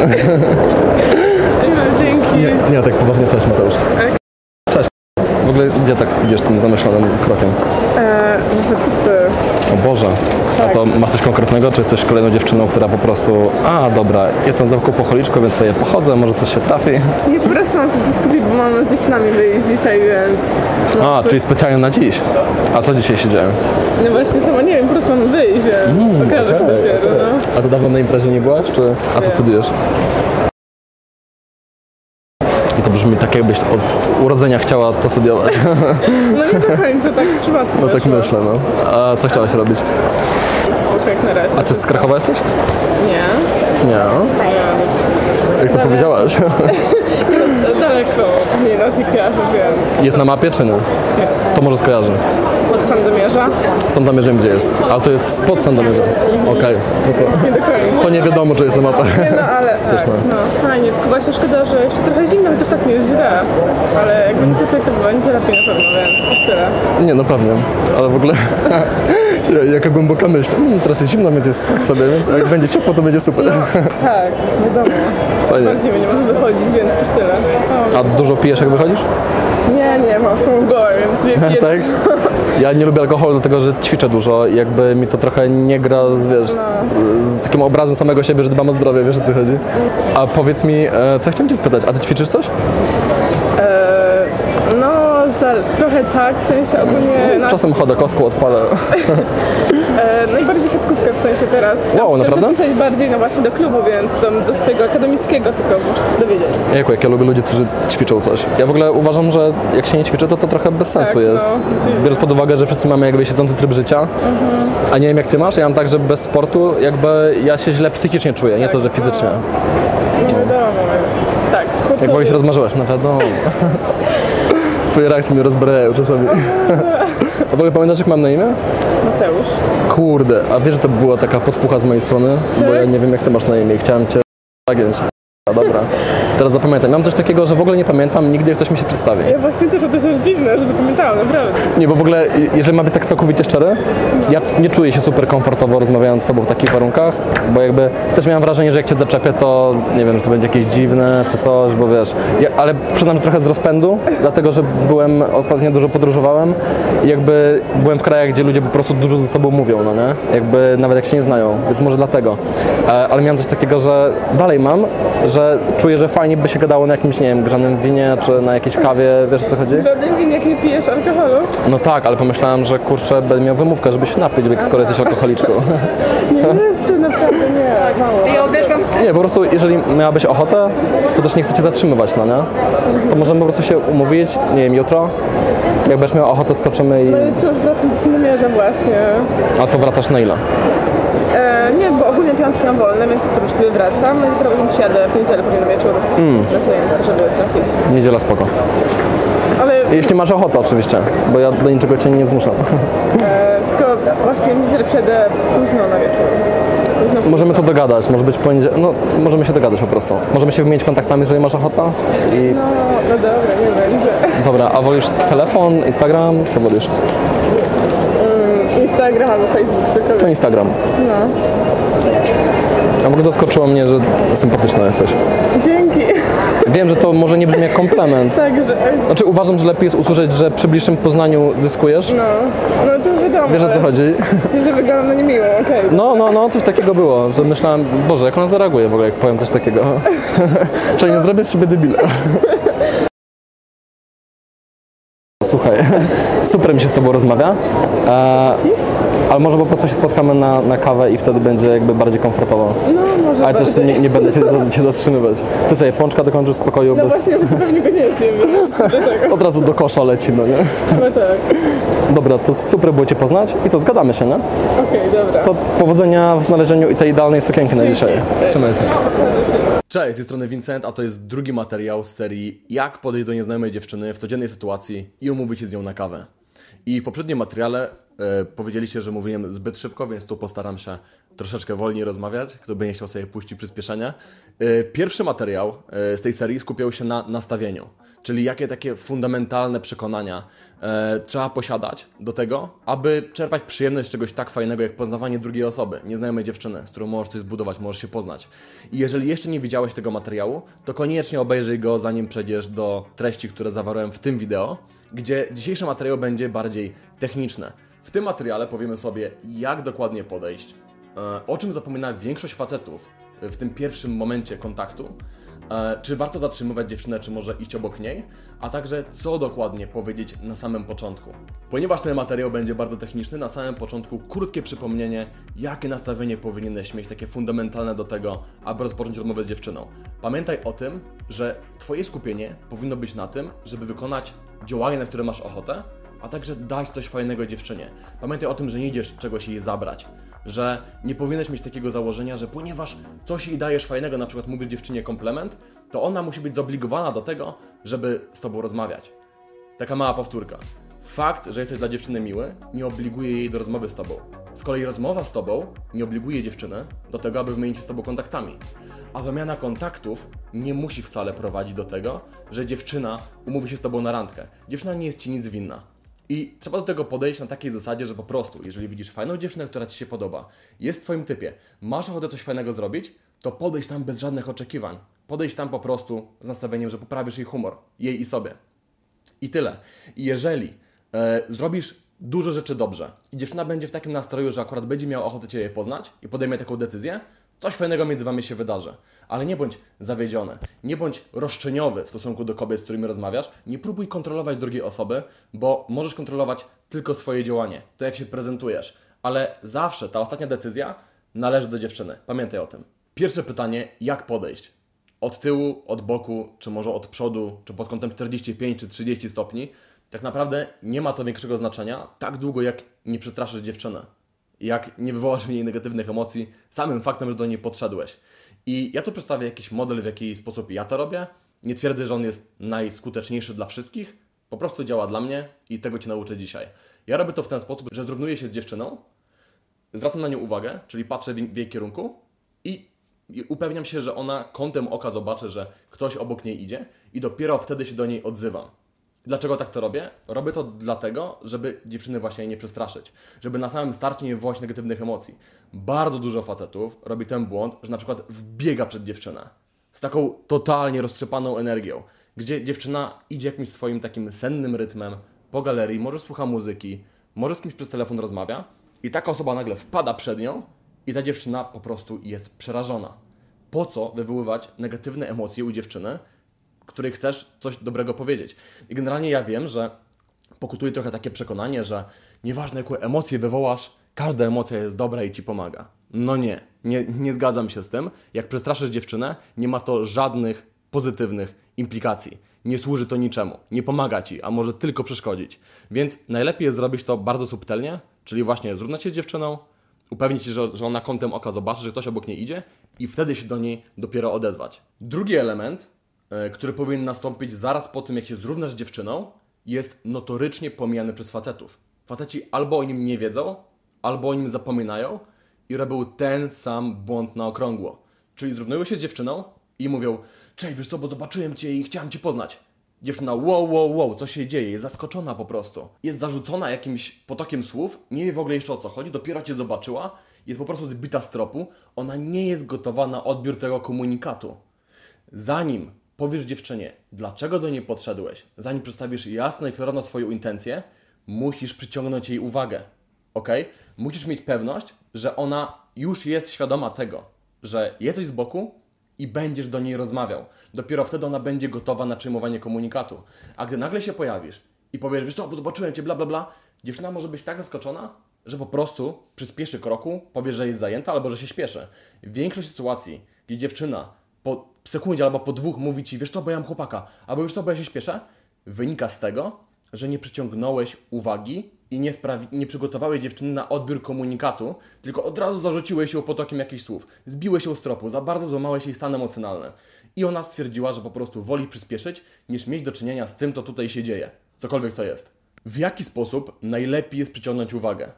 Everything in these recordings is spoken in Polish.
No, dzięki. Nie, nie, tak poważnie, cześć Mateusz. Ogóle gdzie tak idziesz tym zamyślonym krokiem? E, na zakupy. O Boże. A to masz coś konkretnego, czy jesteś kolejną dziewczyną, która po prostu, a dobra, jestem holiczko, więc sobie pochodzę, może coś się trafi. Nie, po prostu mam sobie coś kupić, bo mam z dziewczynami wyjść dzisiaj, więc... No, A, to, czyli specjalnie na dziś. A co dzisiaj się dzieje? no właśnie sama nie wiem, po prostu mam wyjść, więc pokażę się okej, dopiero, no. A to dawno na imprezie nie byłaś, czy... A co studiujesz? To brzmi tak, jakbyś od urodzenia chciała to studiować. No nie do końca, tak z przypadku No tak myślę, no. A co chciałaś robić? Spoko jak na razie. A ty z Krakowa jesteś? Nie? Nie. Jak to powiedziałaś? Nie no, nie kojarzę, więc... Jest na mapie, czy nie? To może skojarzę. Spod Sandomierza? Sandomierz wiem, gdzie jest. Ale to jest spod Sandomierza. Okej. No to, Nie to nie wiadomo, czy jest na mapie. Nie no, ale Też tak, no. no fajnie, tylko właśnie szkoda, że jeszcze trochę zimno, chociaż tak nie jest źle. Ale jak będzie cieplej, to będzie lepiej na pewno, więc już tyle. Nie, no pewnie. Ale w ogóle... Ja- Jaka głęboka myśl. Mm, teraz jest zimno, więc jest tak sobie, więc jak będzie ciepło, to będzie super. Tak, wiadomo. Fajnie. Bardziej nie możemy wychodzić, więc już tyle. A dużo pijesz, jak nie, nie, mam swoją głowę, więc nie piję. Tak? Ja nie lubię alkoholu, dlatego że ćwiczę dużo i jakby mi to trochę nie gra, z, wiesz, z, z takim obrazem samego siebie, że dbam o zdrowie, wiesz o co chodzi. A powiedz mi, e, co chciałem cię spytać, a ty ćwiczysz coś? E, no, za, trochę tak, w sensie ogólnie... Na, Czasem chodzę, kosku odpalę. e, najbardziej siatkówkę w sensie teraz. Chciałam Wow, naprawdę? zapisać bardziej no właśnie do klubu, więc do, do swojego akademickiego, tylko muszę się dowiedzieć. Ejku, jak ja lubię ludzi, którzy ćwiczą coś. Ja w ogóle uważam, że jak się nie ćwiczy, to to trochę bez sensu Tak, no. jest. Biorąc pod uwagę, że wszyscy mamy jakby siedzący tryb życia, a nie wiem jak ty masz, ja mam tak, że bez sportu jakby ja się źle psychicznie czuję, nie to, że fizycznie. No wiadomo, tak, sportowy. Jak woli się rozmarzyłeś, no wiadomo. Twoje reakcje mnie rozbrajają czasami. W ogóle pamiętasz jak mam na imię? Mateusz. Kurde, a wiesz, że to była taka podpucha z mojej strony? Bo ja nie wiem jak ty masz na imię i chciałem cię zagiąć. A dobra, teraz zapamiętam. Mam coś takiego, że w ogóle nie pamiętam nigdy jak ktoś mi się przedstawi. Ja właśnie też, to jest aż dziwne, że zapamiętałam, naprawdę. Nie, bo w ogóle, jeżeli mamy tak całkowicie szczery, ja nie czuję się super komfortowo rozmawiając z tobą w takich warunkach, bo jakby też miałem wrażenie, że jak cię zaczepię, to nie wiem, że to będzie jakieś dziwne czy coś, bo wiesz, ja, ale przyznam, że trochę z rozpędu, dlatego, że byłem, ostatnio dużo podróżowałem i jakby byłem w krajach, gdzie ludzie po prostu dużo ze sobą mówią, no nie? Jakby nawet jak się nie znają, więc może dlatego. E, Ale miałem coś takiego, że dalej mam, że czuję, że fajnie by się gadało na jakimś, nie wiem, grzanym winie, czy na jakiejś kawie, wiesz o co chodzi? Żaden win, jak nie pijesz alkoholu. No tak, ale pomyślałem, że kurczę, będę miał wymówkę, żeby się napić, skoro jesteś alkoholiczką. Nie jest to naprawdę nie. Mało. Ja odeszłam z Nie, po prostu jeżeli miałabyś ochotę, to też nie chcę cię zatrzymywać, no nie? To możemy po prostu się umówić, nie wiem, jutro. Jak będziesz miał ochotę, skoczymy i... No jutro już wracam do Sandomierza właśnie. A to wracasz na ile? E, nie, bo ogólnie piątki mam wolne, więc jutro już sobie wracam. No i prawie przyjadę w niedzielę pewnie na wieczór na zajęcie, żeby trafić. Niedziela spoko. Ale Jeśli masz ochotę oczywiście, bo ja do niczego cię nie zmuszam. e, tylko właśnie w niedzielę przyjadę późno na wieczór. Późno, Możemy to dogadać, może być poniedziałek, no możemy się dogadać po prostu. Możemy się wymienić kontaktami, jeżeli masz ochotę. I No, no dobra, nie będzie. dobra, a wolisz telefon, Instagram, co wolisz? Instagram albo Facebook, To cokolwiek. Instagram. No. A w ogóle zaskoczyło mnie, że sympatyczna jesteś. Dzięki. Wiem, że to może nie brzmi jak komplement. Także, Znaczy uważam, że lepiej jest usłyszeć, że przy bliższym poznaniu zyskujesz. no, no to wiadomo. Wiesz o co ale- chodzi? Czyli, że wyglądam na niemiło, okej. No, no, no, coś takiego było, że myślałem, Boże, jak ona zareaguje w ogóle, jak powiem coś takiego. Czy nie zrobię z siebie debila? Słuchaj, super mi się z Tobą rozmawia, ale może po prostu się spotkamy na, na kawę i wtedy będzie jakby bardziej komfortowo. No, może Ale też bardziej. nie, nie będę cię, cię zatrzymywać. Ty sobie pączka dokończysz w spokoju, No bez, właśnie, pewnie go nie zjem, więc dlatego. od razu do kosza leci, no nie? No tak. Dobra, to super było Cię poznać i co, zgadamy się, nie? Okej, dobra. To powodzenia w znalezieniu tej idealnej sukienki na dzisiaj. Trzymaj się. Cześć, z tej strony Vincent, a to jest drugi materiał z serii Jak podejść do nieznajomej dziewczyny w codziennej sytuacji i umówić się z nią na kawę. I w poprzednim materiale powiedzieliście, że mówiłem zbyt szybko, więc tu postaram się troszeczkę wolniej rozmawiać. Kto by nie chciał sobie puścić przyspieszenie. E, pierwszy materiał e, z tej serii skupiał się na nastawieniu, czyli jakie takie fundamentalne przekonania e, trzeba posiadać do tego, aby czerpać przyjemność z czegoś tak fajnego jak poznawanie drugiej osoby, nieznajomej dziewczyny, z którą możesz coś zbudować, możesz się poznać. I jeżeli jeszcze nie widziałeś tego materiału, to koniecznie obejrzyj go, zanim przejdziesz do treści, które zawarłem w tym wideo, gdzie dzisiejszy materiał będzie bardziej techniczny. W tym materiale powiemy sobie, jak dokładnie podejść, e, o czym zapomina większość facetów w tym pierwszym momencie kontaktu, e, czy warto zatrzymywać dziewczynę, czy może iść obok niej, a także co dokładnie powiedzieć na samym początku. Ponieważ ten materiał będzie bardzo techniczny, na samym początku krótkie przypomnienie, jakie nastawienie powinieneś mieć, takie fundamentalne do tego, aby rozpocząć rozmowę z dziewczyną. Pamiętaj o tym, że Twoje skupienie powinno być na tym, żeby wykonać działanie, na które masz ochotę, a także dać coś fajnego dziewczynie. Pamiętaj o tym, że nie idziesz czegoś jej zabrać, że nie powinieneś mieć takiego założenia, że ponieważ coś jej dajesz fajnego, na przykład mówisz dziewczynie komplement, to ona musi być zobligowana do tego, żeby z tobą rozmawiać. Taka mała powtórka. Fakt, że jesteś dla dziewczyny miły, nie obliguje jej do rozmowy z tobą. Z kolei rozmowa z tobą nie obliguje dziewczyny do tego, aby wymienić się z tobą kontaktami. A wymiana kontaktów nie musi wcale prowadzić do tego, że dziewczyna umówi się z tobą na randkę. Dziewczyna nie jest ci nic winna. I trzeba do tego podejść na takiej zasadzie, że po prostu, jeżeli widzisz fajną dziewczynę, która ci się podoba, jest w twoim typie, masz ochotę coś fajnego zrobić, to podejść tam bez żadnych oczekiwań. Podejść tam po prostu z nastawieniem, że poprawisz jej humor, jej i sobie. I tyle. I jeżeli e, zrobisz dużo rzeczy dobrze i dziewczyna będzie w takim nastroju, że akurat będzie miała ochotę Cię poznać i podejmie taką decyzję, coś fajnego między Wami się wydarzy. Ale nie bądź zawiedziony, nie bądź roszczeniowy w stosunku do kobiet, z którymi rozmawiasz, nie próbuj kontrolować drugiej osoby, bo możesz kontrolować tylko swoje działanie, to jak się prezentujesz. Ale zawsze ta ostatnia decyzja należy do dziewczyny. Pamiętaj o tym. Pierwsze pytanie, jak podejść? Od tyłu, od boku, czy może od przodu, czy pod kątem 45 czy 30 stopni, tak naprawdę nie ma to większego znaczenia, tak długo jak nie przestraszysz dziewczynę. Jak nie wywołasz w niej negatywnych emocji, samym faktem, że do niej podszedłeś. I ja tu przedstawię jakiś model, w jaki sposób ja to robię. Nie twierdzę, że on jest najskuteczniejszy dla wszystkich, po prostu działa dla mnie i tego Cię nauczę dzisiaj. Ja robię to w ten sposób, że zrównuję się z dziewczyną, zwracam na nią uwagę, czyli patrzę w jej kierunku i upewniam się, że ona kątem oka zobaczy, że ktoś obok niej idzie i dopiero wtedy się do niej odzywam. Dlaczego tak to robię? Robię to dlatego, żeby dziewczyny właśnie nie przestraszyć. Żeby na samym starcie nie wywołać negatywnych emocji. Bardzo dużo facetów robi ten błąd, że na przykład wbiega przed dziewczynę. Z taką totalnie roztrzepaną energią. Gdzie dziewczyna idzie jakimś swoim takim sennym rytmem po galerii, może słucha muzyki, może z kimś przez telefon rozmawia i taka osoba nagle wpada przed nią i ta dziewczyna po prostu jest przerażona. Po co wywoływać negatywne emocje u dziewczyny, której chcesz coś dobrego powiedzieć. I generalnie ja wiem, że pokutuje trochę takie przekonanie, że nieważne jakie emocje wywołasz, każda emocja jest dobra i ci pomaga. No nie, nie, nie zgadzam się z tym. Jak przestraszysz dziewczynę, nie ma to żadnych pozytywnych implikacji. Nie służy to niczemu, nie pomaga ci, a może tylko przeszkodzić. Więc najlepiej jest zrobić to bardzo subtelnie, czyli właśnie zrównać się z dziewczyną, upewnić się, że, że ona kątem oka zobaczy, że ktoś obok niej idzie i wtedy się do niej dopiero odezwać. Drugi element który powinien nastąpić zaraz po tym, jak się zrównasz z dziewczyną, jest notorycznie pomijany przez facetów. Faceci albo o nim nie wiedzą, albo o nim zapominają i robią ten sam błąd na okrągło. Czyli zrównują się z dziewczyną i mówią, cześć, wiesz co, bo zobaczyłem Cię i chciałem Cię poznać. Dziewczyna, wow, wow, wow, co się dzieje? Jest zaskoczona po prostu. Jest zarzucona jakimś potokiem słów, nie wie w ogóle jeszcze o co chodzi, dopiero Cię zobaczyła, jest po prostu zbita z tropu, ona nie jest gotowa na odbiór tego komunikatu. Zanim powiesz dziewczynie, dlaczego do niej podszedłeś, zanim przedstawisz jasno i klarowno swoją intencję, musisz przyciągnąć jej uwagę. Ok? Musisz mieć pewność, że ona już jest świadoma tego, że jesteś z boku i będziesz do niej rozmawiał. Dopiero wtedy ona będzie gotowa na przyjmowanie komunikatu. A gdy nagle się pojawisz i powiesz, wiesz co, bo zobaczyłem cię, bla, bla, bla, dziewczyna może być tak zaskoczona, że po prostu przyspieszy kroku, powie, że jest zajęta albo że się śpieszy. W większości sytuacji, gdzie dziewczyna po sekundzie albo po dwóch mówi ci, wiesz co, bo ja mam chłopaka, albo wiesz co, bo ja się śpieszę, wynika z tego, że nie przyciągnąłeś uwagi i nie, nie przygotowałeś dziewczyny na odbiór komunikatu, tylko od razu zarzuciłeś ją potokiem jakichś słów. Zbiłeś ją z tropu, za bardzo złamałeś jej stan emocjonalny. I ona stwierdziła, że po prostu woli przyspieszyć, niż mieć do czynienia z tym, co tutaj się dzieje. Cokolwiek to jest. W jaki sposób najlepiej jest przyciągnąć uwagę?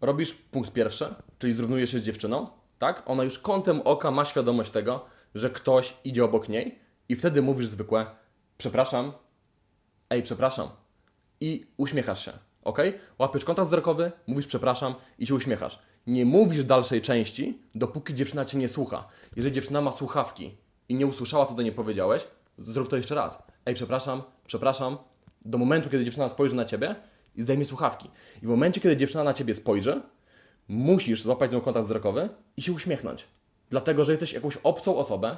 Robisz punkt pierwszy, czyli zrównujesz się z dziewczyną, tak? Ona już kątem oka ma świadomość tego, że ktoś idzie obok niej i wtedy mówisz zwykłe przepraszam, ej, przepraszam i uśmiechasz się, ok? Łapiesz kontakt wzrokowy, mówisz przepraszam i się uśmiechasz. Nie mówisz dalszej części, dopóki dziewczyna Cię nie słucha. Jeżeli dziewczyna ma słuchawki i nie usłyszała, co do niej powiedziałeś, zrób to jeszcze raz. Ej, przepraszam, przepraszam, do momentu, kiedy dziewczyna spojrzy na Ciebie i zdejmie słuchawki. I w momencie, kiedy dziewczyna na Ciebie spojrzy, musisz złapać ten kontakt wzrokowy i się uśmiechnąć. Dlatego, że jesteś jakąś obcą osobę,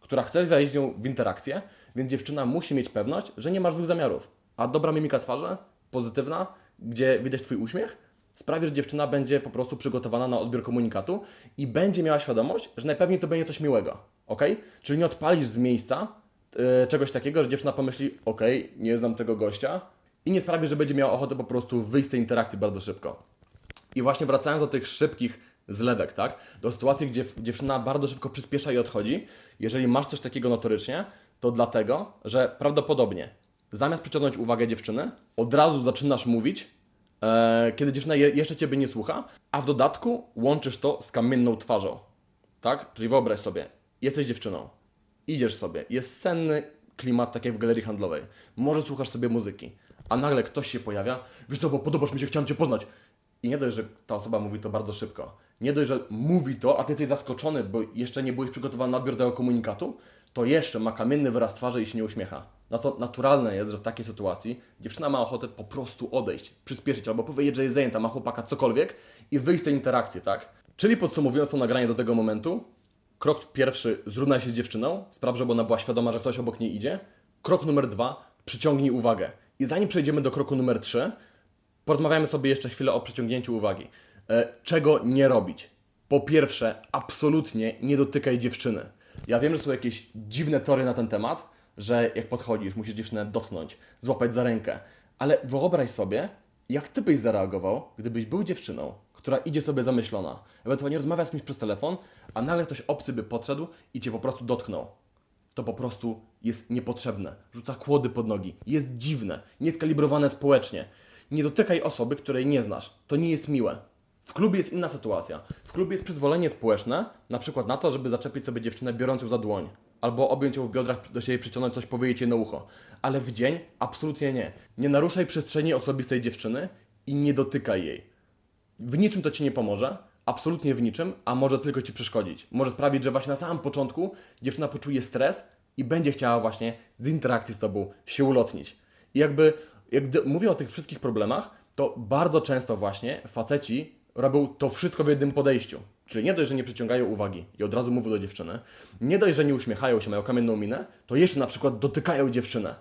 która chce wejść z nią w interakcję, więc dziewczyna musi mieć pewność, że nie masz złych zamiarów. A dobra mimika twarzy, pozytywna, gdzie widać Twój uśmiech, sprawi, że dziewczyna będzie po prostu przygotowana na odbiór komunikatu i będzie miała świadomość, że najpewniej to będzie coś miłego. Ok? Czyli nie odpalisz z miejsca yy, czegoś takiego, że dziewczyna pomyśli, ok, nie znam tego gościa i nie sprawi, że będzie miała ochotę po prostu wyjść z tej interakcji bardzo szybko. I właśnie wracając do tych szybkich zlewek, tak? Do sytuacji, gdzie dziewczyna bardzo szybko przyspiesza i odchodzi. Jeżeli masz coś takiego notorycznie, to dlatego, że prawdopodobnie zamiast przyciągnąć uwagę dziewczyny, od razu zaczynasz mówić, e, kiedy dziewczyna je, jeszcze Ciebie nie słucha, a w dodatku łączysz to z kamienną twarzą, tak? Czyli wyobraź sobie, jesteś dziewczyną, idziesz sobie, jest senny klimat, tak jak w galerii handlowej, może słuchasz sobie muzyki, a nagle ktoś się pojawia, wiesz to, bo podobasz mi się, chciałem Cię poznać. I nie dość, że ta osoba mówi to bardzo szybko, nie dość, że mówi to, a ty jesteś zaskoczony, bo jeszcze nie byłeś przygotowany na odbiór tego komunikatu, to jeszcze ma kamienny wyraz twarzy i się nie uśmiecha. No to naturalne jest, że w takiej sytuacji dziewczyna ma ochotę po prostu odejść, przyspieszyć albo powiedzieć, że jest zajęta, ma chłopaka, cokolwiek i wyjść z tej interakcji, tak? Czyli podsumowując to nagranie do tego momentu, krok pierwszy, zrównaj się z dziewczyną, spraw, żeby ona była świadoma, że ktoś obok niej idzie. Krok numer dwa, przyciągnij uwagę. I zanim przejdziemy do kroku numer trzy, porozmawiamy sobie jeszcze chwilę o przyciągnięciu uwagi. E, czego nie robić? Po pierwsze, absolutnie nie dotykaj dziewczyny. Ja wiem, że są jakieś dziwne tory na ten temat, że jak podchodzisz, musisz dziewczynę dotknąć, złapać za rękę. Ale wyobraź sobie, jak ty byś zareagował, gdybyś był dziewczyną, która idzie sobie zamyślona, ewentualnie rozmawia z kimś przez telefon, a nagle ktoś obcy by podszedł i cię po prostu dotknął. To po prostu jest niepotrzebne. Rzuca kłody pod nogi. Jest dziwne, nieskalibrowane społecznie. Nie dotykaj osoby, której nie znasz. To nie jest miłe. W klubie jest inna sytuacja. W klubie jest przyzwolenie społeczne, na przykład na to, żeby zaczepić sobie dziewczynę biorąc ją za dłoń. Albo objąć ją w biodrach, do siebie przyciągnąć, coś powiedzieć jej na ucho. Ale w dzień absolutnie nie. Nie naruszaj przestrzeni osobistej dziewczyny i nie dotykaj jej. W niczym to Ci nie pomoże, absolutnie w niczym, a może tylko Ci przeszkodzić. Może sprawić, że właśnie na samym początku dziewczyna poczuje stres i będzie chciała właśnie z interakcji z Tobą się ulotnić. I jakby, jak mówię o tych wszystkich problemach, to bardzo często właśnie faceci robią to wszystko w jednym podejściu. Czyli nie dość, że nie przyciągają uwagi i od razu mówią do dziewczyny, nie dość, że nie uśmiechają się, mają kamienną minę, to jeszcze na przykład dotykają dziewczynę.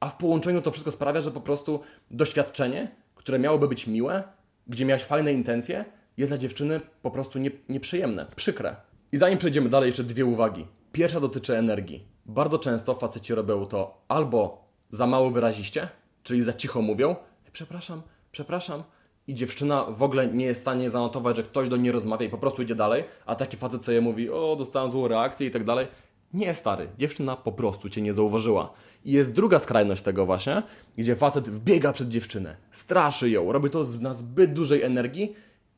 A w połączeniu to wszystko sprawia, że po prostu doświadczenie, które miałoby być miłe, gdzie miałeś fajne intencje, jest dla dziewczyny po prostu nie, nieprzyjemne, przykre. I zanim przejdziemy dalej, jeszcze dwie uwagi. Pierwsza dotyczy energii. Bardzo często faceci robią to albo za mało wyraziście, czyli za cicho mówią, przepraszam, przepraszam, i dziewczyna w ogóle nie jest w stanie zanotować, że ktoś do niej rozmawia i po prostu idzie dalej, a taki facet je mówi, o, dostałem złą reakcję i tak dalej. Nie, stary, dziewczyna po prostu cię nie zauważyła. I jest druga skrajność tego właśnie, gdzie facet wbiega przed dziewczynę, straszy ją, robi to na zbyt dużej energii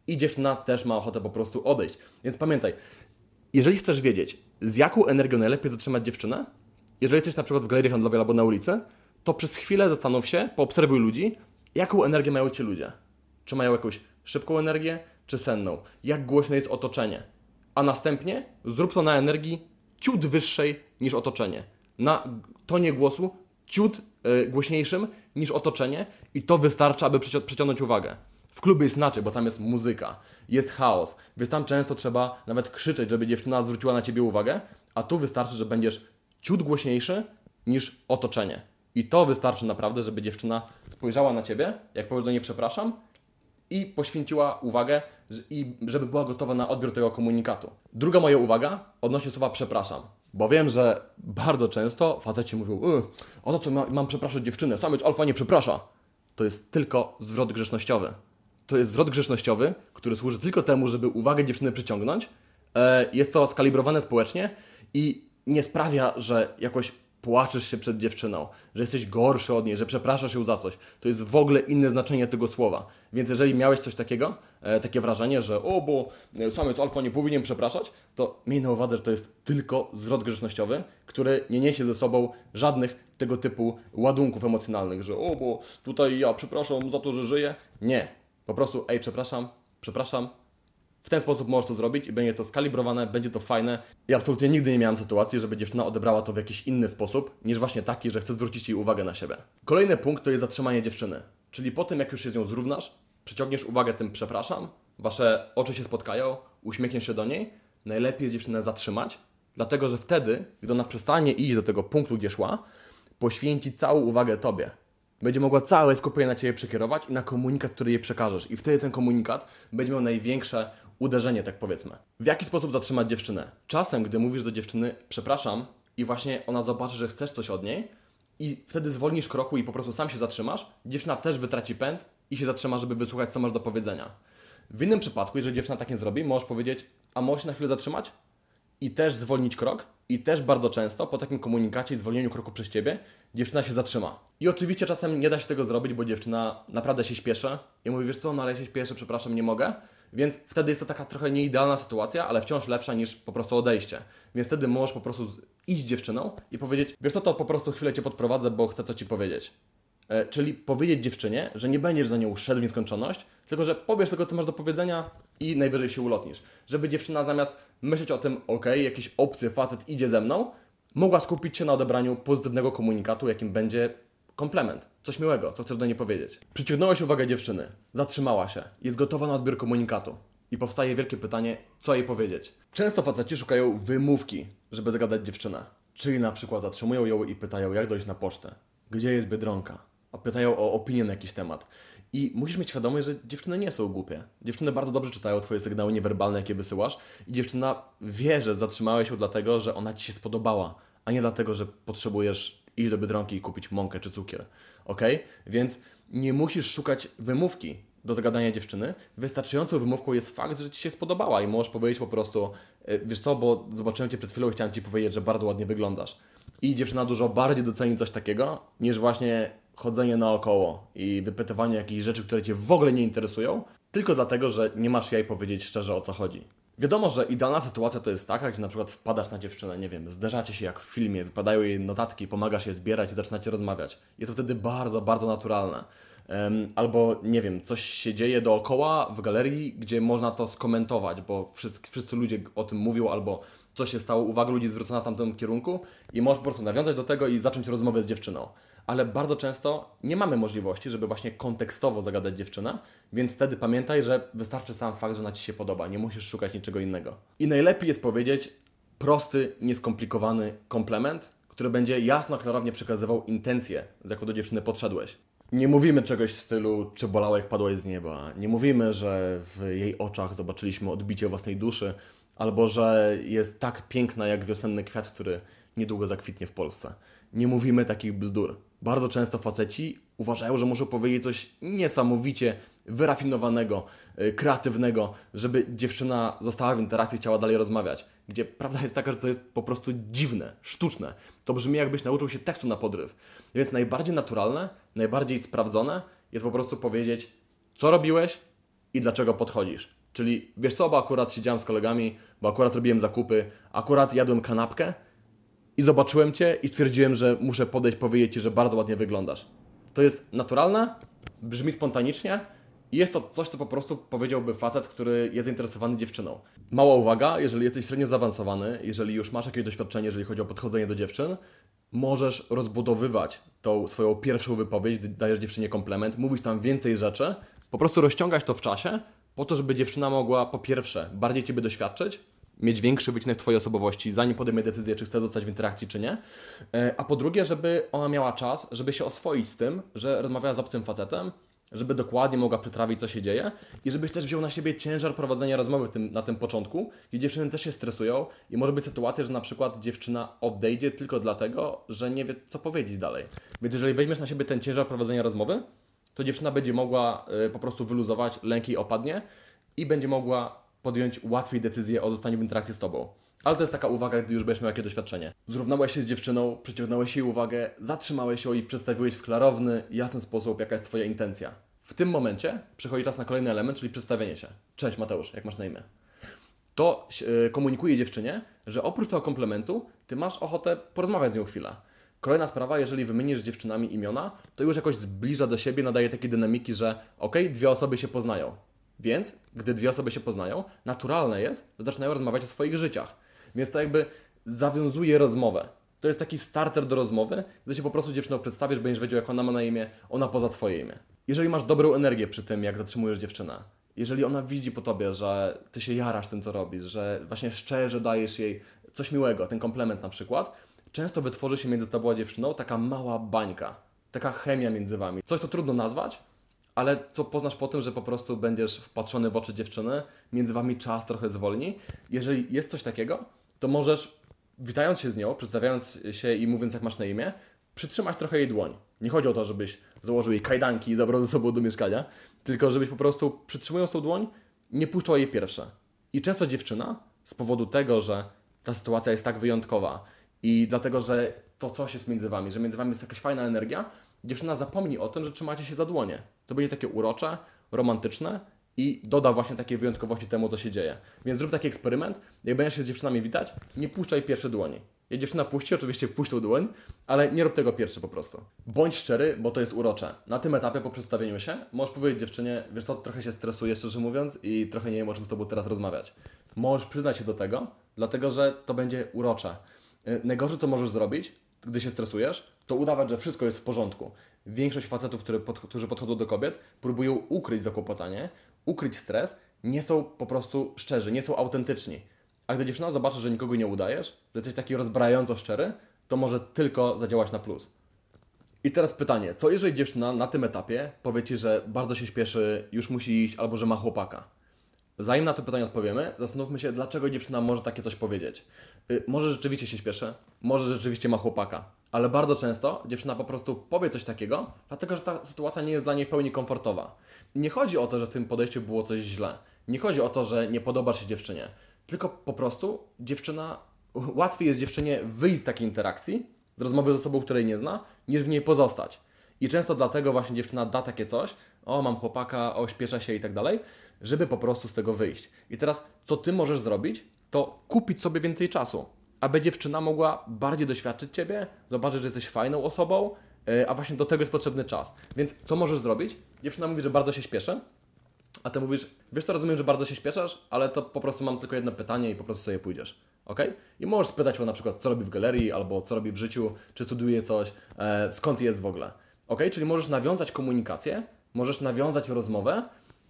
i dziewczyna też ma ochotę po prostu odejść. Więc pamiętaj, jeżeli chcesz wiedzieć, z jaką energią najlepiej zatrzymać dziewczynę, jeżeli jesteś na przykład w galerii handlowej albo na ulicy, to przez chwilę zastanów się, poobserwuj ludzi, jaką energię mają ci ludzie. Czy mają jakąś szybką energię, czy senną? Jak głośne jest otoczenie? A następnie zrób to na energii ciut wyższej niż otoczenie. Na tonie głosu ciut y, głośniejszym niż otoczenie i to wystarcza, aby przyciągnąć uwagę. W klubie jest inaczej, bo tam jest muzyka, jest chaos, więc tam często trzeba nawet krzyczeć, żeby dziewczyna zwróciła na ciebie uwagę, a tu wystarczy, że będziesz ciut głośniejszy niż otoczenie. I to wystarczy naprawdę, żeby dziewczyna spojrzała na ciebie, jak powiesz do niej przepraszam i poświęciła uwagę, i żeby była gotowa na odbiór tego komunikatu. Druga moja uwaga odnośnie słowa przepraszam. Bo wiem, że bardzo często faceci mówią, o to co ma, mam przepraszać dziewczynę, samiec alfa nie przeprasza. To jest tylko zwrot grzecznościowy. To jest zwrot grzecznościowy, który służy tylko temu, żeby uwagę dziewczyny przyciągnąć. E, jest to skalibrowane społecznie i nie sprawia, że jakoś płaczesz się przed dziewczyną, że jesteś gorszy od niej, że przepraszasz ją za coś, to jest w ogóle inne znaczenie tego słowa. Więc jeżeli miałeś coś takiego, e, takie wrażenie, że o, bo samiec alfa nie powinien przepraszać, to miej na uwadze, że to jest tylko zwrot grzecznościowy, który nie niesie ze sobą żadnych tego typu ładunków emocjonalnych, że o, bo tutaj ja przepraszam za to, że żyję. Nie. Po prostu, ej, przepraszam, przepraszam, w ten sposób możesz to zrobić i będzie to skalibrowane, będzie to fajne. Ja absolutnie nigdy nie miałem sytuacji, żeby dziewczyna odebrała to w jakiś inny sposób, niż właśnie taki, że chce zwrócić jej uwagę na siebie. Kolejny punkt to jest zatrzymanie dziewczyny. Czyli po tym, jak już się z nią zrównasz, przyciągniesz uwagę tym przepraszam, wasze oczy się spotkają, uśmiechniesz się do niej, najlepiej dziewczynę zatrzymać, dlatego że wtedy, gdy ona przestanie iść do tego punktu, gdzie szła, poświęci całą uwagę tobie będzie mogła całe skupienie na Ciebie przekierować i na komunikat, który jej przekażesz. I wtedy ten komunikat będzie miał największe uderzenie, tak powiedzmy. W jaki sposób zatrzymać dziewczynę? Czasem, gdy mówisz do dziewczyny, przepraszam, i właśnie ona zobaczy, że chcesz coś od niej, i wtedy zwolnisz kroku i po prostu sam się zatrzymasz, dziewczyna też wytraci pęd i się zatrzyma, żeby wysłuchać, co masz do powiedzenia. W innym przypadku, jeżeli dziewczyna tak nie zrobi, możesz powiedzieć, a możesz na chwilę zatrzymać? I też zwolnić krok, i też bardzo często po takim komunikacie i zwolnieniu kroku przez ciebie dziewczyna się zatrzyma. I oczywiście czasem nie da się tego zrobić, bo dziewczyna naprawdę się śpieszy i mówi, wiesz co, no ale ja się śpieszę, przepraszam, nie mogę. Więc wtedy jest to taka trochę nieidealna sytuacja, ale wciąż lepsza niż po prostu odejście. Więc wtedy możesz po prostu iść z dziewczyną i powiedzieć, wiesz co, to po prostu chwilę Cię podprowadzę, bo chcę co Ci powiedzieć. E, czyli powiedzieć dziewczynie, że nie będziesz za nią szedł w nieskończoność, tylko że powiesz tylko, co masz do powiedzenia i najwyżej się ulotnisz. Żeby dziewczyna zamiast myśleć o tym, ok, jakiś obcy facet idzie ze mną, mogła skupić się na odebraniu pozytywnego komunikatu, jakim będzie komplement, coś miłego, co chcesz do niej powiedzieć. Przyciągnąłeś uwagę dziewczyny, zatrzymała się, jest gotowa na odbiór komunikatu. I powstaje wielkie pytanie, co jej powiedzieć. Często faceci szukają wymówki, żeby zagadać dziewczynę. Czyli na przykład zatrzymują ją i pytają, jak dojść na pocztę. Gdzie jest Biedronka? A pytają o opinię na jakiś temat. I musisz mieć świadomość, że dziewczyny nie są głupie. Dziewczyny bardzo dobrze czytają Twoje sygnały niewerbalne, jakie wysyłasz, i dziewczyna wie, że zatrzymałeś się dlatego, że ona Ci się spodobała, a nie dlatego, że potrzebujesz iść do biedronki i kupić mąkę czy cukier. Ok? Więc nie musisz szukać wymówki do zagadania dziewczyny. Wystarczającą wymówką jest fakt, że Ci się spodobała i możesz powiedzieć po prostu, e, wiesz co, bo zobaczyłem Cię przed chwilą i chciałem Ci powiedzieć, że bardzo ładnie wyglądasz. I dziewczyna dużo bardziej doceni coś takiego, niż właśnie chodzenie naokoło i wypytywanie jakichś rzeczy, które Cię w ogóle nie interesują, tylko dlatego, że nie masz jej powiedzieć szczerze o co chodzi. Wiadomo, że idealna sytuacja to jest taka, gdzie na przykład wpadasz na dziewczynę, nie wiem, zderzacie się jak w filmie, wypadają jej notatki, pomagasz je zbierać i zaczynacie rozmawiać. Jest to wtedy bardzo, bardzo naturalne. Albo, nie wiem, coś się dzieje dookoła w galerii, gdzie można to skomentować, bo wszyscy, wszyscy ludzie o tym mówią, albo co się stało, uwaga ludzi zwrócona w tamtym kierunku i możesz po prostu nawiązać do tego i zacząć rozmowę z dziewczyną. Ale bardzo często nie mamy możliwości, żeby właśnie kontekstowo zagadać dziewczynę, więc wtedy pamiętaj, że wystarczy sam fakt, że ona Ci się podoba, nie musisz szukać niczego innego. I najlepiej jest powiedzieć prosty, nieskomplikowany komplement, który będzie jasno, klarownie przekazywał intencje, z jaką do dziewczyny podszedłeś. Nie mówimy czegoś w stylu, czy bolało jak padłeś z nieba. Nie mówimy, że w jej oczach zobaczyliśmy odbicie własnej duszy, albo że jest tak piękna jak wiosenny kwiat, który niedługo zakwitnie w Polsce. Nie mówimy takich bzdur. Bardzo często faceci uważają, że muszą powiedzieć coś niesamowicie wyrafinowanego, y, kreatywnego, żeby dziewczyna została w interakcji i chciała dalej rozmawiać. Gdzie prawda jest taka, że to jest po prostu dziwne, sztuczne. To brzmi jakbyś nauczył się tekstu na podryw. Więc najbardziej naturalne, najbardziej sprawdzone jest po prostu powiedzieć, co robiłeś i dlaczego podchodzisz. Czyli wiesz co, bo akurat siedziałem z kolegami, bo akurat robiłem zakupy, akurat jadłem kanapkę i zobaczyłem Cię i stwierdziłem, że muszę podejść, powiedzieć Ci, że bardzo ładnie wyglądasz. To jest naturalne, brzmi spontanicznie i jest to coś, co po prostu powiedziałby facet, który jest zainteresowany dziewczyną. Mała uwaga, jeżeli jesteś średnio zaawansowany, jeżeli już masz jakieś doświadczenie, jeżeli chodzi o podchodzenie do dziewczyn, możesz rozbudowywać tą swoją pierwszą wypowiedź, dajesz dziewczynie komplement, mówić tam więcej rzeczy, po prostu rozciągać to w czasie, po to, żeby dziewczyna mogła po pierwsze bardziej Ciebie doświadczyć, mieć większy wycinek Twojej osobowości, zanim podejmie decyzję, czy chce zostać w interakcji, czy nie. E, a po drugie, żeby ona miała czas, żeby się oswoić z tym, że rozmawiała z obcym facetem, żeby dokładnie mogła przytrawić, co się dzieje i żebyś też wziął na siebie ciężar prowadzenia rozmowy tym, na tym początku, gdzie dziewczyny też się stresują i może być sytuacja, że na przykład dziewczyna odejdzie tylko dlatego, że nie wie, co powiedzieć dalej. Więc jeżeli weźmiesz na siebie ten ciężar prowadzenia rozmowy, to dziewczyna będzie mogła y, po prostu wyluzować, lęk jej opadnie i będzie mogła podjąć łatwiej decyzję o zostaniu w interakcji z Tobą. Ale to jest taka uwaga, gdy już będziesz miał jakieś doświadczenie. Zrównałeś się z dziewczyną, przyciągnąłeś jej uwagę, zatrzymałeś ją i przedstawiłeś w klarowny, jasny sposób, jaka jest Twoja intencja. W tym momencie przychodzi czas na kolejny element, czyli przedstawienie się. Cześć Mateusz, jak masz na imię? To yy, komunikuje dziewczynie, że oprócz tego komplementu, Ty masz ochotę porozmawiać z nią chwilę. Kolejna sprawa, jeżeli wymienisz dziewczynami imiona, to już jakoś zbliża do siebie, nadaje takiej dynamiki, że ok, dwie osoby się poznają. Więc, gdy dwie osoby się poznają, naturalne jest, że zaczynają rozmawiać o swoich życiach. Więc to jakby zawiązuje rozmowę. To jest taki starter do rozmowy, gdy się po prostu dziewczyną przedstawisz, będziesz wiedział, jak ona ma na imię, ona poza Twoje imię. Jeżeli masz dobrą energię przy tym, jak zatrzymujesz dziewczynę, jeżeli ona widzi po Tobie, że Ty się jarasz tym, co robisz, że właśnie szczerze dajesz jej coś miłego, ten komplement na przykład, często wytworzy się między Tobą a dziewczyną taka mała bańka, taka chemia między Wami. Coś, co trudno nazwać, ale co poznasz po tym, że po prostu będziesz wpatrzony w oczy dziewczyny, między Wami czas trochę zwolni. Jeżeli jest coś takiego, to możesz, witając się z nią, przedstawiając się i mówiąc, jak masz na imię, przytrzymać trochę jej dłoń. Nie chodzi o to, żebyś założył jej kajdanki i zabrał ze sobą do mieszkania, tylko żebyś po prostu przytrzymując tą dłoń, nie puszczał jej pierwsze. I często dziewczyna, z powodu tego, że ta sytuacja jest tak wyjątkowa i dlatego, że to coś jest między wami, że między wami jest jakaś fajna energia, dziewczyna zapomni o tym, że trzymacie się za dłonie. To będzie takie urocze, romantyczne i doda właśnie takiej wyjątkowości temu, co się dzieje. Więc zrób taki eksperyment, jak będziesz się z dziewczynami witać, nie puszczaj pierwsze dłoni. Jak dziewczyna puści, oczywiście puść tą dłoń, ale nie rób tego pierwsze po prostu. Bądź szczery, bo to jest urocze. Na tym etapie po przedstawieniu się możesz powiedzieć dziewczynie, wiesz co, trochę się stresuję, szczerze mówiąc, i trochę nie wiem, o czym z Tobą teraz rozmawiać. Możesz przyznać się do tego, dlatego że to będzie urocze. Y, najgorsze, co możesz zrobić, gdy się stresujesz, to udawać, że wszystko jest w porządku. Większość facetów, które pod, którzy podchodzą do kobiet, próbują ukryć zakłopotanie, ukryć stres, nie są po prostu szczerzy, nie są autentyczni. A gdy dziewczyna zobaczy, że nikogo nie udajesz, że jesteś taki rozbrajająco szczery, to może tylko zadziałać na plus. I teraz pytanie, co jeżeli dziewczyna na tym etapie powie Ci, że bardzo się śpieszy, już musi iść, albo że ma chłopaka? Zanim na to pytanie odpowiemy, zastanówmy się, dlaczego dziewczyna może takie coś powiedzieć. Y, może rzeczywiście się śpieszy, może rzeczywiście ma chłopaka, ale bardzo często dziewczyna po prostu powie coś takiego, dlatego że ta sytuacja nie jest dla niej w pełni komfortowa. Nie chodzi o to, że w tym podejściu było coś źle. Nie chodzi o to, że nie podobasz się dziewczynie. Tylko po prostu dziewczyna, łatwiej jest dziewczynie wyjść z takiej interakcji, z rozmowy z osobą, której nie zna, niż w niej pozostać. I często dlatego właśnie dziewczyna da takie coś, o mam chłopaka, o śpieszę się i tak dalej, żeby po prostu z tego wyjść. I teraz co ty możesz zrobić, to kupić sobie więcej czasu, aby dziewczyna mogła bardziej doświadczyć ciebie, zobaczyć, że jesteś fajną osobą, e, a właśnie do tego jest potrzebny czas. Więc co możesz zrobić? Dziewczyna mówi, że bardzo się śpieszy, a ty mówisz, wiesz to rozumiem, że bardzo się śpieszasz, ale to po prostu mam tylko jedno pytanie i po prostu sobie pójdziesz. ok? I możesz spytać o na przykład, co robi w galerii, albo co robi w życiu, czy studiuje coś, e, skąd jest w ogóle. Ok? Czyli możesz nawiązać komunikację, możesz nawiązać rozmowę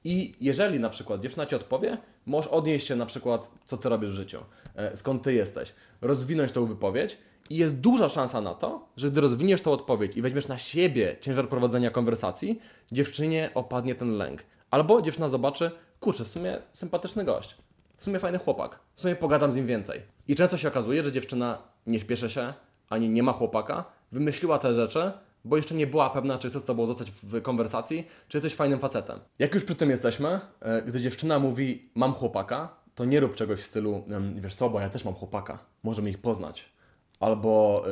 i jeżeli na przykład dziewczyna Ci odpowie, możesz odnieść się na przykład, co Ty robisz w życiu, e, skąd Ty jesteś, rozwinąć tą wypowiedź i jest duża szansa na to, że gdy rozwiniesz tą odpowiedź i weźmiesz na siebie ciężar prowadzenia konwersacji, dziewczynie opadnie ten lęk. Albo dziewczyna zobaczy, kurczę, w sumie sympatyczny gość, w sumie fajny chłopak, w sumie pogadam z nim więcej. I często się okazuje, że dziewczyna nie śpieszy się, ani nie ma chłopaka, wymyśliła te rzeczy, bo jeszcze nie była pewna, czy chce z Tobą zostać w konwersacji, czy jesteś fajnym facetem. Jak już przy tym jesteśmy, e, gdy dziewczyna mówi, mam chłopaka, to nie rób czegoś w stylu, wiesz co, bo ja też mam chłopaka, możemy ich poznać. Albo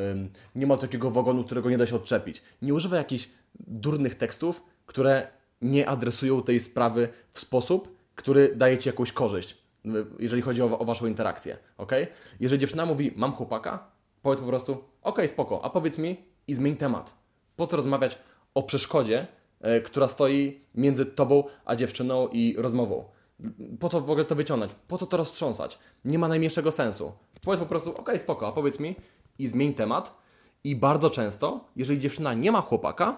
nie ma takiego wagonu, którego nie da się odczepić. Nie używaj jakichś durnych tekstów, które nie adresują tej sprawy w sposób, który daje Ci jakąś korzyść, jeżeli chodzi o, o Waszą interakcję, ok? Jeżeli dziewczyna mówi, mam chłopaka, powiedz po prostu, ok, spoko, a powiedz mi i zmień temat. Po co rozmawiać o przeszkodzie, e, która stoi między tobą a dziewczyną i rozmową? Po co w ogóle to wyciągnąć? Po co to roztrząsać? Nie ma najmniejszego sensu. Powiedz po prostu, ok, spoko, a powiedz mi i zmień temat. I bardzo często, jeżeli dziewczyna nie ma chłopaka,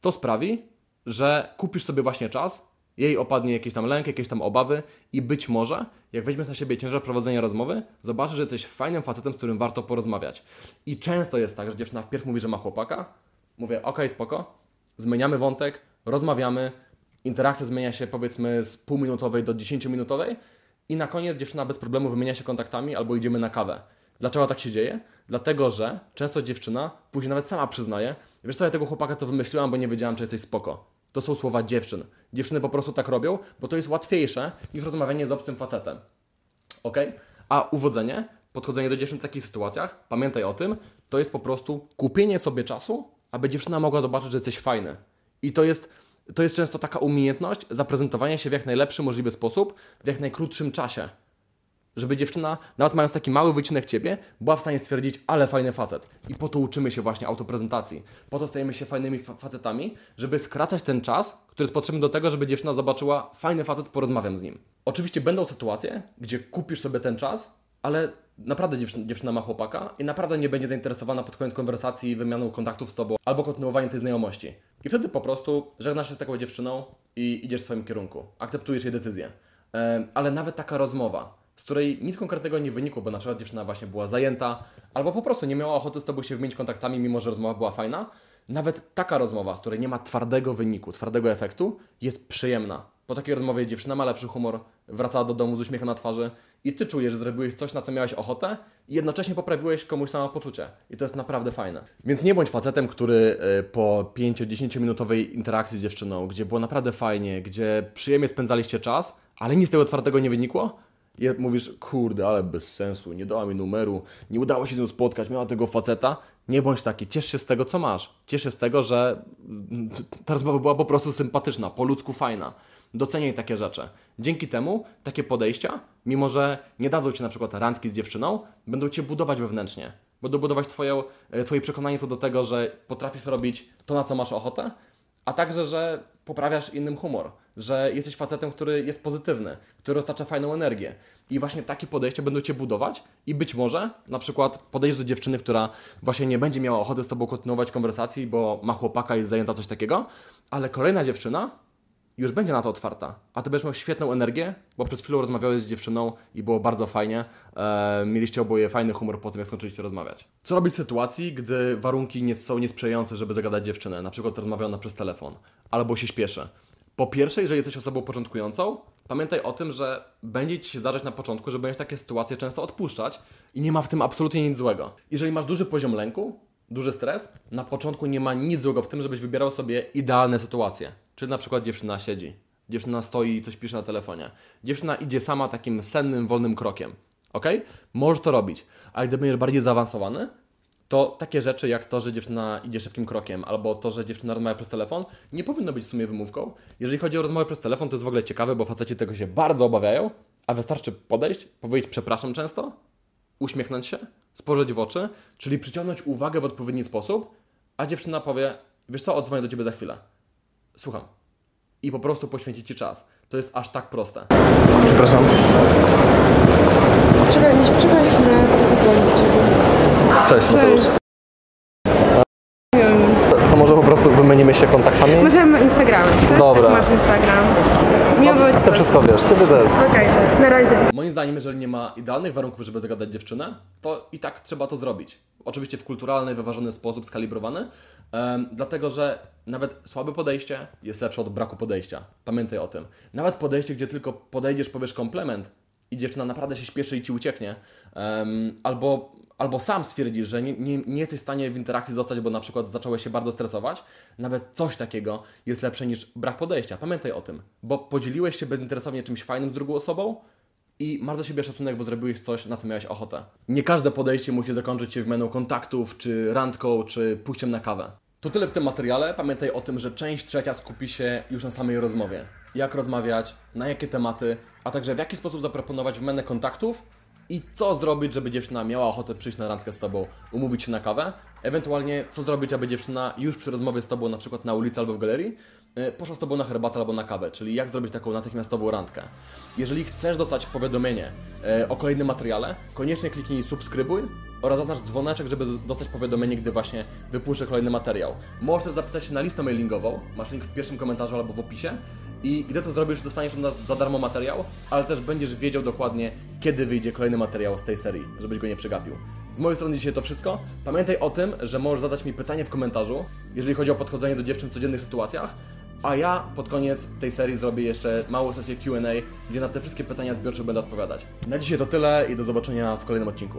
to sprawi, że kupisz sobie właśnie czas, jej opadnie jakiś tam lęk, jakieś tam obawy i być może, jak weźmiesz na siebie ciężar prowadzenia rozmowy, zobaczysz, że jesteś fajnym facetem, z którym warto porozmawiać. I często jest tak, że dziewczyna wpierw mówi, że ma chłopaka, Mówię, ok, spoko, zmieniamy wątek, rozmawiamy, interakcja zmienia się powiedzmy z półminutowej do 10-minutowej i na koniec dziewczyna bez problemu wymienia się kontaktami albo idziemy na kawę. Dlaczego tak się dzieje? Dlatego, że często dziewczyna później nawet sama przyznaje, wiesz co, ja tego chłopaka to wymyśliłam, bo nie wiedziałam, czy jesteś spoko. To są słowa dziewczyn. Dziewczyny po prostu tak robią, bo to jest łatwiejsze niż rozmawianie z obcym facetem. Ok? A uwodzenie podchodzenie do dziewczyn w takich sytuacjach, pamiętaj o tym, to jest po prostu kupienie sobie czasu, aby dziewczyna mogła zobaczyć, że jesteś fajny. I to jest, to jest często taka umiejętność zaprezentowania się w jak najlepszy możliwy sposób, w jak najkrótszym czasie. Żeby dziewczyna, nawet mając taki mały wycinek ciebie, była w stanie stwierdzić, ale fajny facet. I po to uczymy się właśnie autoprezentacji. Po to stajemy się fajnymi fa facetami, żeby skracać ten czas, który jest potrzebny do tego, żeby dziewczyna zobaczyła, fajny facet, porozmawiam z nim. Oczywiście będą sytuacje, gdzie kupisz sobie ten czas, ale naprawdę dziewczyna, dziewczyna ma chłopaka i naprawdę nie będzie zainteresowana pod koniec konwersacji wymianą kontaktów z tobą albo kontynuowaniem tej znajomości. I wtedy po prostu żegnasz się z taką dziewczyną i idziesz w swoim kierunku. Akceptujesz jej decyzję. Ale nawet taka rozmowa, z której nic konkretnego nie wynikło, bo na przykład dziewczyna właśnie była zajęta, albo po prostu nie miała ochoty z tobą się wymienić kontaktami, mimo że rozmowa była fajna, nawet taka rozmowa, z której nie ma twardego wyniku, twardego efektu, jest przyjemna. Po takiej rozmowie dziewczyna ma lepszy humor, wracała do domu z uśmiechem na twarzy i ty czujesz, że zrobiłeś coś, na co miałeś ochotę i jednocześnie poprawiłeś komuś samopoczucie. I to jest naprawdę fajne. Więc nie bądź facetem, który y, po 5-10 minutowej interakcji z dziewczyną, gdzie było naprawdę fajnie, gdzie przyjemnie spędzaliście czas, ale nic z tego twardego nie wynikło, i mówisz, kurde, ale bez sensu, nie dała mi numeru, nie udało się z nią spotkać, miała tego faceta. Nie bądź taki, ciesz się z tego, co masz. Ciesz się z tego, że mm, ta rozmowa była po prostu sympatyczna, po ludzku fajna. Doceniaj takie rzeczy. Dzięki temu takie podejścia, mimo że nie dadzą Ci na przykład randki z dziewczyną, będą Cię budować wewnętrznie. Będą budować twoją, e, Twoje przekonanie co do tego, że potrafisz robić to, na co masz ochotę, a także, że poprawiasz innym humor, że jesteś facetem, który jest pozytywny, który roztacza fajną energię. I właśnie takie podejścia będą Cię budować i być może na przykład podejść do dziewczyny, która właśnie nie będzie miała ochoty z Tobą kontynuować konwersacji, bo ma chłopaka i jest zajęta coś takiego, ale kolejna dziewczyna już będzie na to otwarta, a ty będziesz miał świetną energię, bo przed chwilą rozmawiałeś z dziewczyną i było bardzo fajnie. E, mieliście oboje fajny humor po tym, jak skończyliście rozmawiać. Co robić w sytuacji, gdy warunki nie są niesprzyjające, żeby zagadać dziewczynę? Na przykład rozmawia przez telefon, albo się śpieszy. Po pierwsze, jeżeli jesteś osobą początkującą, pamiętaj o tym, że będzie ci się zdarzać na początku, że będziesz takie sytuacje często odpuszczać i nie ma w tym absolutnie nic złego. Jeżeli masz duży poziom lęku, duży stres, na początku nie ma nic złego w tym, żebyś wybierał sobie idealne sytuacje. Czyli na przykład dziewczyna siedzi, dziewczyna stoi i coś pisze na telefonie. Dziewczyna idzie sama takim sennym, wolnym krokiem. Ok? Możesz to robić. Ale gdy będziesz bardziej zaawansowany, to takie rzeczy jak to, że dziewczyna idzie szybkim krokiem, albo to, że dziewczyna rozmawia przez telefon, nie powinno być w sumie wymówką. Jeżeli chodzi o rozmowę przez telefon, to jest w ogóle ciekawe, bo faceci tego się bardzo obawiają, a wystarczy podejść, powiedzieć przepraszam często, uśmiechnąć się, spojrzeć w oczy, czyli przyciągnąć uwagę w odpowiedni sposób, a dziewczyna powie, wiesz co, odzwonię do Ciebie za chwilę. Słucham. I po prostu poświęcić Ci czas. To jest aż tak proste. Przepraszam. Czekaj, nie czekaj chwilę, teraz zadzwonię do Ciebie. Cześć, Mateusz. Cześć. To może po prostu wymienimy się kontaktami? Możemy Instagramy, tak? Dobra. Jak masz Instagram. Być. Ty wszystko wiesz, ty też. Okej, na razie. Moim zdaniem, jeżeli nie ma idealnych warunków, żeby zagadać dziewczynę, to i tak trzeba to zrobić. Oczywiście w kulturalny, wyważony sposób, skalibrowany, em, dlatego że nawet słabe podejście jest lepsze od braku podejścia. Pamiętaj o tym. Nawet podejście, gdzie tylko podejdziesz, powiesz komplement i dziewczyna naprawdę się śpieszy i ci ucieknie, em, albo, albo sam stwierdzisz, że nie, nie, nie jesteś w stanie w interakcji zostać, bo na przykład zacząłeś się bardzo stresować, nawet coś takiego jest lepsze niż brak podejścia. Pamiętaj o tym, bo podzieliłeś się bezinteresownie czymś fajnym z drugą osobą, i masz do siebie szacunek, bo zrobiłeś coś, na co miałeś ochotę. Nie każde podejście musi zakończyć się wymianą kontaktów, czy randką, czy pójściem na kawę. To tyle w tym materiale. Pamiętaj o tym, że część trzecia skupi się już na samej rozmowie. Jak rozmawiać, na jakie tematy, a także w jaki sposób zaproponować wymianę kontaktów i co zrobić, żeby dziewczyna miała ochotę przyjść na randkę z Tobą, umówić się na kawę, ewentualnie co zrobić, aby dziewczyna już przy rozmowie z Tobą, na przykład na ulicy albo w galerii, y, poszła z Tobą na herbatę albo na kawę, czyli jak zrobić taką natychmiastową randkę. Jeżeli chcesz dostać powiadomienie y, o kolejnym materiale, koniecznie kliknij subskrybuj oraz zaznacz dzwoneczek, żeby dostać powiadomienie, gdy właśnie wypuszczę kolejny materiał. Możesz też zapisać się na listę mailingową, masz link w pierwszym komentarzu albo w opisie i gdy to zrobisz, dostaniesz od nas za darmo materiał, ale też będziesz wiedział dokładnie, kiedy wyjdzie kolejny materiał z tej serii, żebyś go nie przegapił. Z mojej strony dzisiaj to wszystko. Pamiętaj o tym, że możesz zadać mi pytanie w komentarzu, jeżeli chodzi o podchodzenie do dziewczyn w codziennych sytuacjach, a ja pod koniec tej serii zrobię jeszcze małą sesję Q&A, gdzie na te wszystkie pytania zbiorcze będę odpowiadać. Na dzisiaj to tyle i do zobaczenia w kolejnym odcinku.